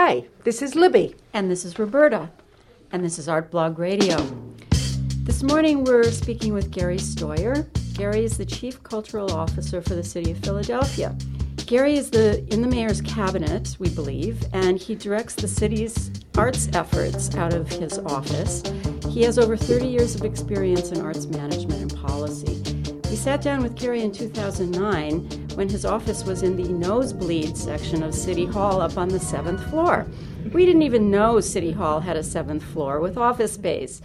Hi, this is Libby. And this is Roberta. And this is Art Blog Radio. This morning we're speaking with Gary Steuer. Gary is the Chief Cultural Officer for the City of Philadelphia. Gary is the in the mayor's cabinet, we believe, and he directs the city's arts efforts out of his office. He has over 30 years of experience in arts management and policy. We sat down with Gary in 2009 when his office was in the nosebleed section of City Hall up on the seventh floor. We didn't even know City Hall had a seventh floor with office space.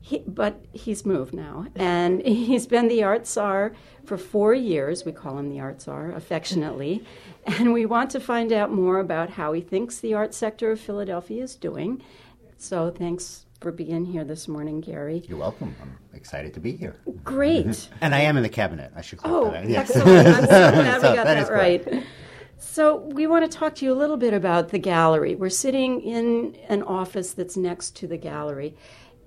He, but he's moved now, and he's been the art czar for four years. We call him the art czar affectionately, and we want to find out more about how he thinks the art sector of Philadelphia is doing. So, thanks for being here this morning, Gary. You're welcome. I'm excited to be here. Great. and I am in the cabinet. I should clarify oh, that. Yes. excellent. I'm so glad So we got that that, right. So, we want to talk to you a little bit about the gallery. We're sitting in an office that's next to the gallery,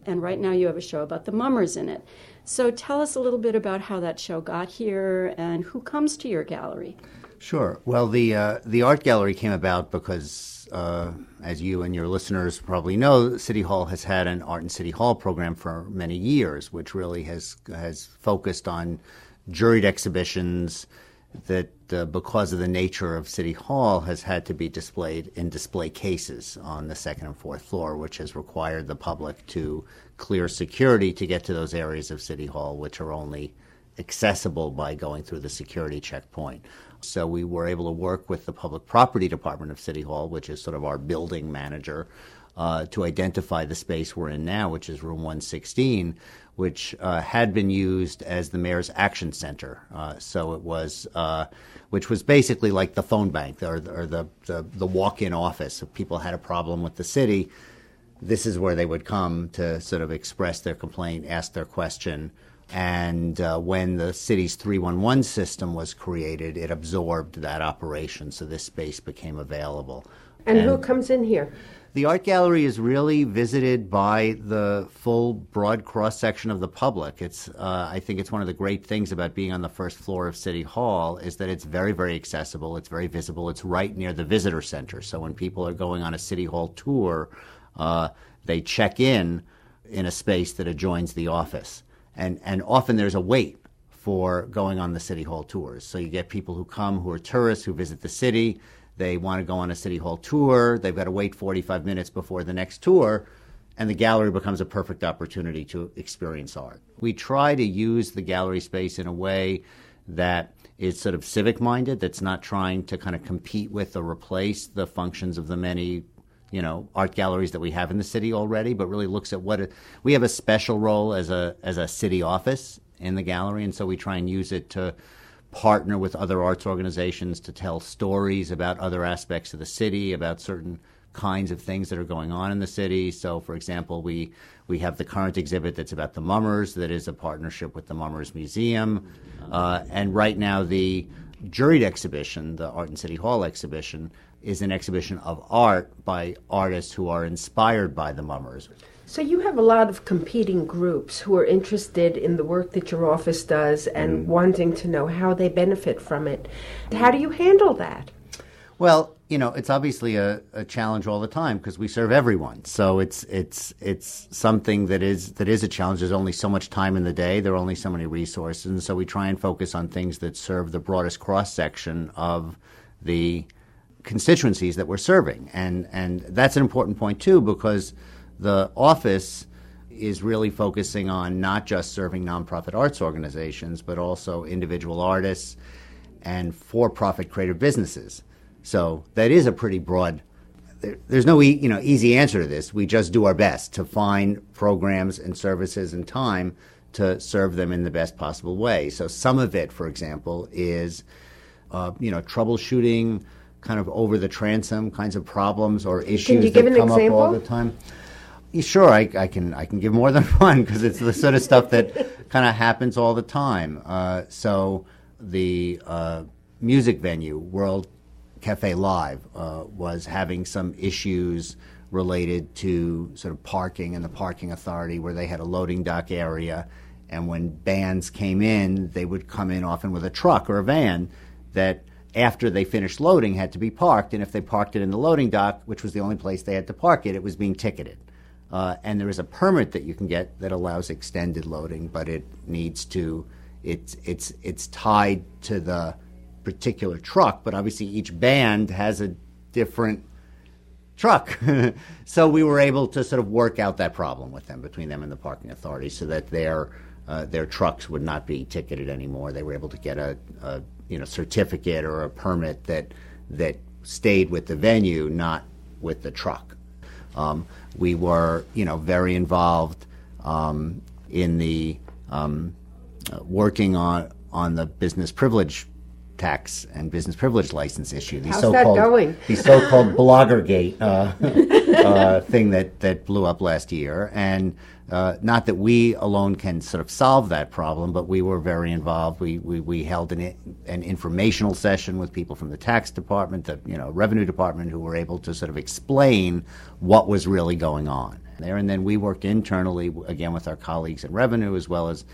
and right now you have a show about the mummers in it. So, tell us a little bit about how that show got here and who comes to your gallery. Sure. Well, the uh, the art gallery came about because, uh, as you and your listeners probably know, City Hall has had an Art in City Hall program for many years, which really has has focused on juried exhibitions that, uh, because of the nature of City Hall, has had to be displayed in display cases on the second and fourth floor, which has required the public to clear security to get to those areas of City Hall, which are only accessible by going through the security checkpoint. So we were able to work with the Public Property Department of City Hall, which is sort of our building manager, uh, to identify the space we're in now, which is room 116, which uh, had been used as the mayor's action center. Uh, so it was, uh, which was basically like the phone bank or, or the, the, the walk-in office. If people had a problem with the city, this is where they would come to sort of express their complaint, ask their question. And uh, when the city's 311 system was created, it absorbed that operation, so this space became available. And, and who comes in here? The art gallery is really visited by the full, broad cross section of the public. It's, uh, I think, it's one of the great things about being on the first floor of City Hall is that it's very, very accessible. It's very visible. It's right near the visitor center. So when people are going on a City Hall tour, uh, they check in in a space that adjoins the office, and and often there's a wait for going on the City Hall tours. So you get people who come who are tourists who visit the city they want to go on a City Hall tour. They've got to wait 45 minutes before the next tour, and the gallery becomes a perfect opportunity to experience art. We try to use the gallery space in a way that is sort of civic minded, that's not trying to kind of compete with or replace the functions of the many you know art galleries that we have in the city already, but really looks at what it, we have a special role as a as a city office in the gallery, and so we try and use it to partner with other arts organizations to tell stories about other aspects of the city, about certain kinds of things that are going on in the city. So, for example, we we have the current exhibit that's about the Mummers, that is a partnership with the Mummers Museum, uh, and right now the juried exhibition, the Art in City Hall exhibition, is an exhibition of art by artists who are inspired by the Mummers. So you have a lot of competing groups who are interested in the work that your office does and mm. wanting to know how they benefit from it. How do you handle that? Well, you know, it's obviously a, a challenge all the time because we serve everyone. So it's it's it's something that is that is a challenge. There's only so much time in the day. There are only so many resources, and so we try and focus on things that serve the broadest cross section of the constituencies that we're serving. And and that's an important point too because the office is really focusing on not just serving nonprofit arts organizations, but also individual artists and for profit creative businesses. So that is a pretty broad. There, there's no e- you know easy answer to this. We just do our best to find programs and services and time to serve them in the best possible way. So some of it, for example, is uh, you know troubleshooting kind of over the transom kinds of problems or issues that come up all the time. Sure, I, I, can I can give more than one because it's the sort of stuff that kind of happens all the time. Uh, so the uh, music venue World Cafe Live uh, was having some issues related to sort of parking and the parking authority where they had a loading dock area, and when bands came in, they would come in often with a truck or a van that after they finished loading, had to be parked. And if they parked it in the loading dock, which was the only place they had to park it, it was being ticketed. Uh, and there is a permit that you can get that allows extended loading, but it needs to it's it's it's tied to the particular truck. But obviously, each band has a different truck. so we were able to sort of work out that problem with them between them and the parking authority, so that their uh, their trucks would not be ticketed anymore. They were able to get a, a you know certificate or a permit that that stayed with the venue, not with the truck. Um, we were, you know, very involved um, in the um, uh, working on on the business privilege tax and business privilege license issue. The How's so-called, that going? the so-called Bloggergate uh, uh, thing that that blew up last year, and uh, not that we alone can sort of solve that problem, but we were very involved. We we, we held an an informational session with people from the tax department, the you know revenue department, who were able to sort of explain what was really going on there. And then we worked internally again with our colleagues in revenue as well as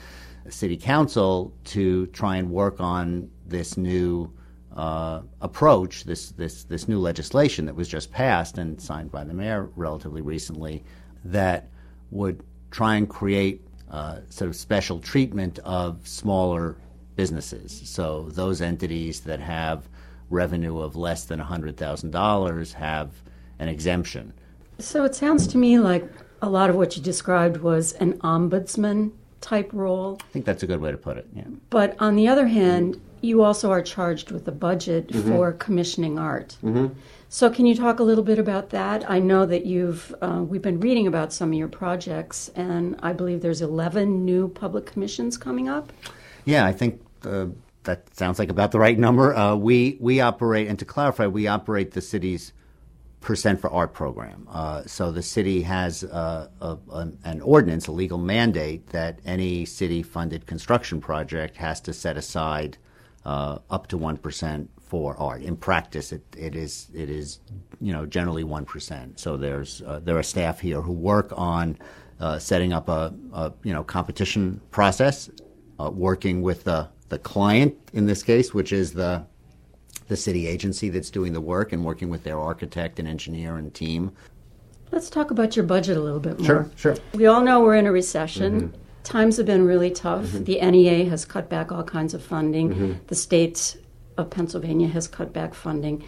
city council to try and work on this new. Uh, approach this this this new legislation that was just passed and signed by the mayor relatively recently that would try and create uh, sort of special treatment of smaller businesses. So those entities that have revenue of less than $100,000 have an exemption. So it sounds to me like a lot of what you described was an ombudsman type role. I think that's a good way to put it. Yeah. But on the other hand, you also are charged with a budget mm-hmm. for commissioning art. Mm-hmm. So, can you talk a little bit about that? I know that you've uh, we've been reading about some of your projects, and I believe there's 11 new public commissions coming up. Yeah, I think uh, that sounds like about the right number. Uh, we we operate, and to clarify, we operate the city's percent for art program. Uh, so the city has uh, a, a, an ordinance, a legal mandate that any city-funded construction project has to set aside uh, up to one percent for art. In practice, it, it is it is you know generally one percent. So there's uh, there are staff here who work on uh, setting up a, a, you know competition process, uh, working with the the client in this case, which is the the city agency that's doing the work and working with their architect and engineer and team. Let's talk about your budget a little bit more. Sure, sure. We all know we're in a recession. Mm-hmm. Times have been really tough. Mm-hmm. The NEA has cut back all kinds of funding. Mm-hmm. The states of Pennsylvania has cut back funding.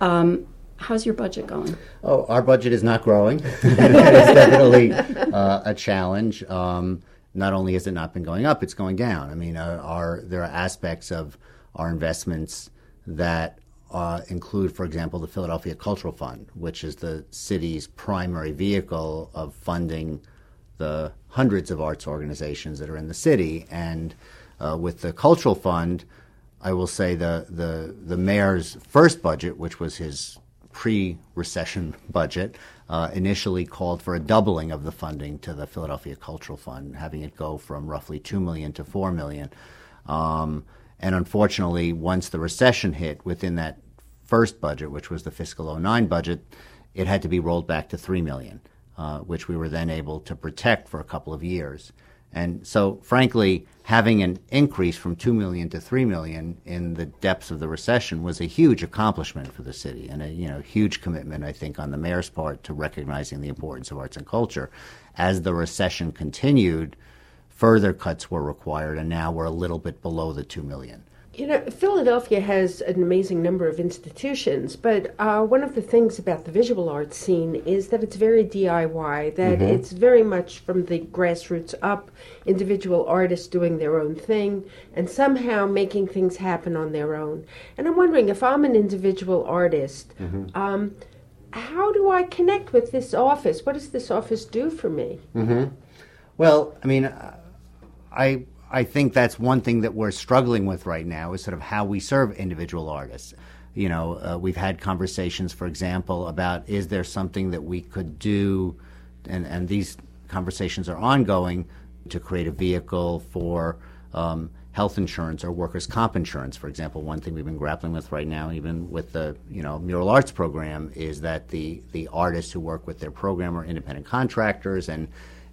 Um, how's your budget going? Oh, our budget is not growing. it's definitely uh, a challenge. Um, not only has it not been going up, it's going down. I mean, uh, our, there are aspects of our investments that uh, include, for example, the Philadelphia Cultural Fund, which is the city's primary vehicle of funding the hundreds of arts organizations that are in the city. And uh, with the Cultural Fund, I will say the, the, the mayor's first budget, which was his pre recession budget, uh, initially called for a doubling of the funding to the Philadelphia Cultural Fund, having it go from roughly 2 million to 4 million. Um, and unfortunately, once the recession hit within that first budget, which was the fiscal 09 budget, it had to be rolled back to $3 million, uh, which we were then able to protect for a couple of years. And so, frankly, having an increase from 2 million to 3 million in the depths of the recession was a huge accomplishment for the city and a you know huge commitment I think on the mayor's part to recognizing the importance of arts and culture as the recession continued further cuts were required and now we're a little bit below the 2 million you know, Philadelphia has an amazing number of institutions, but uh, one of the things about the visual arts scene is that it's very DIY, that mm-hmm. it's very much from the grassroots up, individual artists doing their own thing, and somehow making things happen on their own. And I'm wondering if I'm an individual artist, mm-hmm. um, how do I connect with this office? What does this office do for me? Mm-hmm. Well, I mean, I I think that's one thing that we're struggling with right now is sort of how we serve individual artists. You know, uh, we've had conversations, for example, about is there something that we could do, and, and these conversations are ongoing, to create a vehicle for um, health insurance or workers' comp insurance, for example. One thing we've been grappling with right now, even with the you know mural arts program, is that the the artists who work with their program are independent contractors and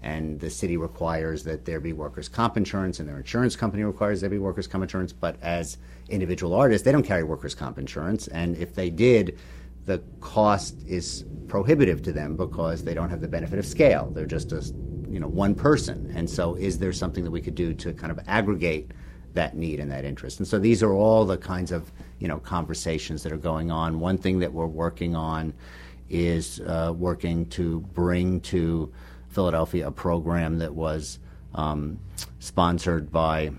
and the city requires that there be workers' comp insurance, and their insurance company requires there be workers' comp insurance. But as individual artists, they don't carry workers' comp insurance, and if they did, the cost is prohibitive to them because they don't have the benefit of scale. They're just a you know one person, and so is there something that we could do to kind of aggregate that need and that interest? And so these are all the kinds of you know conversations that are going on. One thing that we're working on is uh, working to bring to Philadelphia a program that was um, sponsored by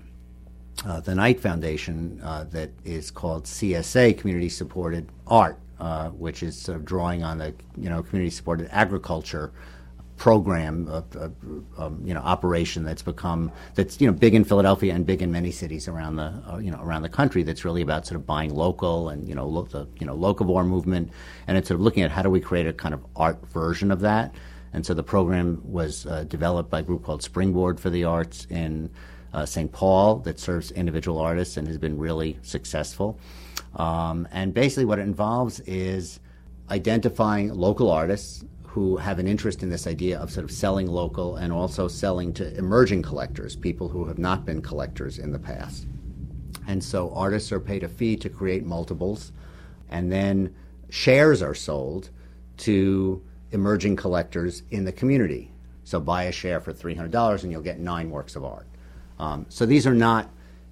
uh, the Knight Foundation uh, that is called CSA, Community Supported Art, uh, which is sort of drawing on the you know community supported agriculture program, uh, uh, um, you know, operation that's become that's you know big in Philadelphia and big in many cities around the uh, you know around the country. That's really about sort of buying local and you know lo- the you know locavore movement, and it's sort of looking at how do we create a kind of art version of that. And so the program was uh, developed by a group called Springboard for the Arts in uh, St. Paul that serves individual artists and has been really successful. Um, and basically, what it involves is identifying local artists who have an interest in this idea of sort of selling local and also selling to emerging collectors, people who have not been collectors in the past. And so artists are paid a fee to create multiples, and then shares are sold to emerging collectors in the community. So buy a share for $300 and you'll get nine works of art. Um, so these are not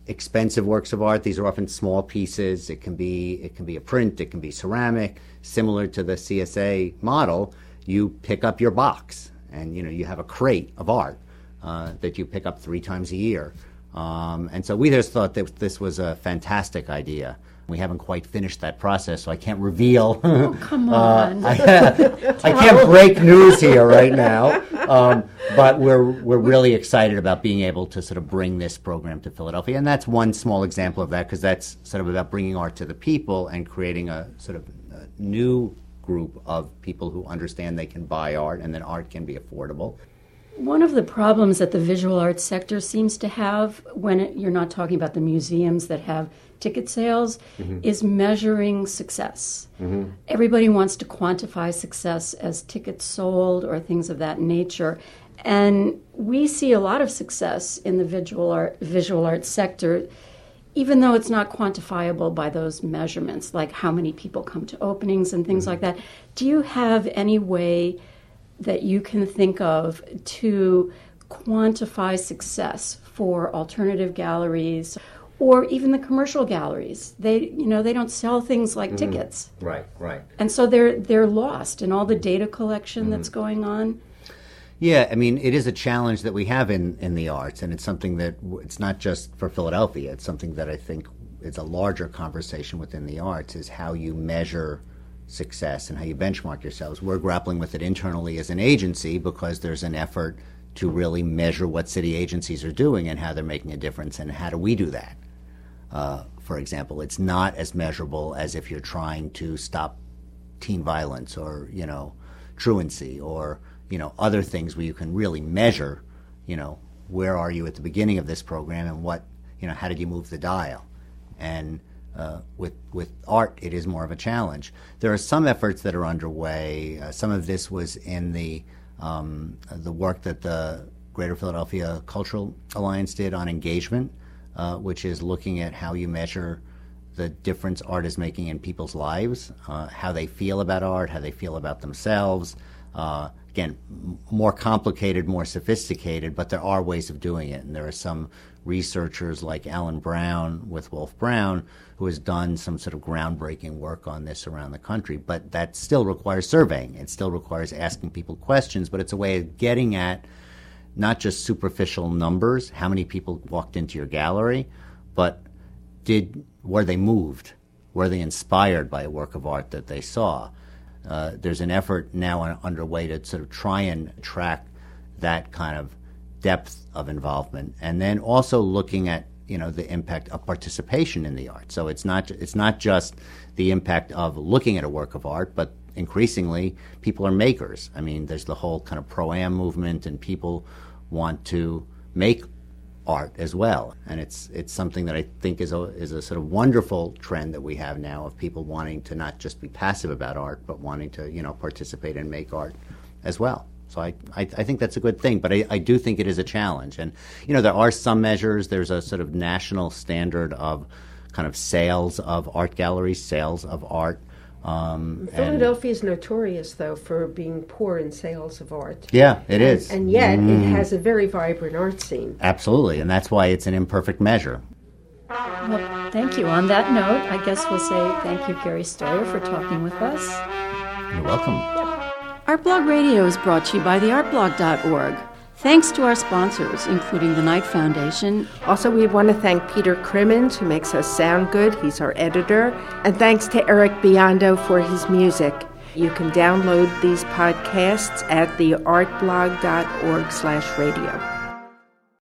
expensive works of art. These are often small pieces. It can be it can be a print. It can be ceramic. Similar to the CSA model, you pick up your box and you know you have a crate of art uh, that you pick up three times a year. Um, and so we just thought that this was a fantastic idea. We haven't quite finished that process, so I can't reveal. Oh, come on. uh, I, I, can't break news here right now. Um, but we're, we're really excited about being able to sort of bring this program to Philadelphia. And that's one small example of that because that's sort of about bringing art to the people and creating a sort of a new group of people who understand they can buy art and that art can be affordable. One of the problems that the visual arts sector seems to have when it, you're not talking about the museums that have ticket sales mm-hmm. is measuring success. Mm-hmm. Everybody wants to quantify success as tickets sold or things of that nature. And we see a lot of success in the visual art, visual arts sector even though it's not quantifiable by those measurements, like how many people come to openings and things mm-hmm. like that, do you have any way that you can think of to quantify success for alternative galleries or even the commercial galleries? They, you know, they don't sell things like mm-hmm. tickets, right? Right. And so they're they're lost in all the data collection mm-hmm. that's going on. Yeah, I mean, it is a challenge that we have in, in the arts, and it's something that it's not just for Philadelphia. It's something that I think is a larger conversation within the arts is how you measure success and how you benchmark yourselves. We're grappling with it internally as an agency because there's an effort to really measure what city agencies are doing and how they're making a difference, and how do we do that? Uh, for example, it's not as measurable as if you're trying to stop teen violence or you know truancy or you know other things where you can really measure you know where are you at the beginning of this program and what you know how did you move the dial? And uh, with with art it is more of a challenge. There are some efforts that are underway. Uh, some of this was in the um, the work that the Greater Philadelphia Cultural Alliance did on engagement uh, which is looking at how you measure the difference art is making in people's lives, uh, how they feel about art, how they feel about themselves, uh, again, more complicated, more sophisticated, but there are ways of doing it. And there are some researchers like Alan Brown with Wolf Brown who has done some sort of groundbreaking work on this around the country. But that still requires surveying. It still requires asking people questions, but it's a way of getting at not just superficial numbers, how many people walked into your gallery, but did were they moved? Were they inspired by a work of art that they saw? uh, there's an effort now underway to sort of try and track that kind of depth of involvement, and then also looking at you know the impact of participation in the art. So it's not it's not just the impact of looking at a work of art, but increasingly people are makers. I mean, there's the whole kind of pro am movement, and people want to make art as well. And it's it's something that I think is a is a sort of wonderful trend that we have now of people wanting to not just be passive about art, but wanting to you know participate and make art as well. So I, I, I, think that's a good thing, but I, I do think it is a challenge. And, you know, there are some measures. There's a sort of national standard of kind of sales of art galleries, sales of art. Um, Philadelphia is notorious, though, for being poor in sales of art. Yeah, it and, is. and, yet mm. it has a very vibrant art scene. Absolutely, and that's why it's an imperfect measure. Well, thank you. On that note, I guess we'll say thank you, Gary Steuer, for talking with us. You're welcome. Art Blog Radio is brought to you by theartblog.org. Thanks to our sponsors, including the Knight Foundation. Also, we want to thank Peter Crimmins, who makes us sound good. He's our editor. And thanks to Eric Biondo for his music. You can download these podcasts at theartblog.org slash radio.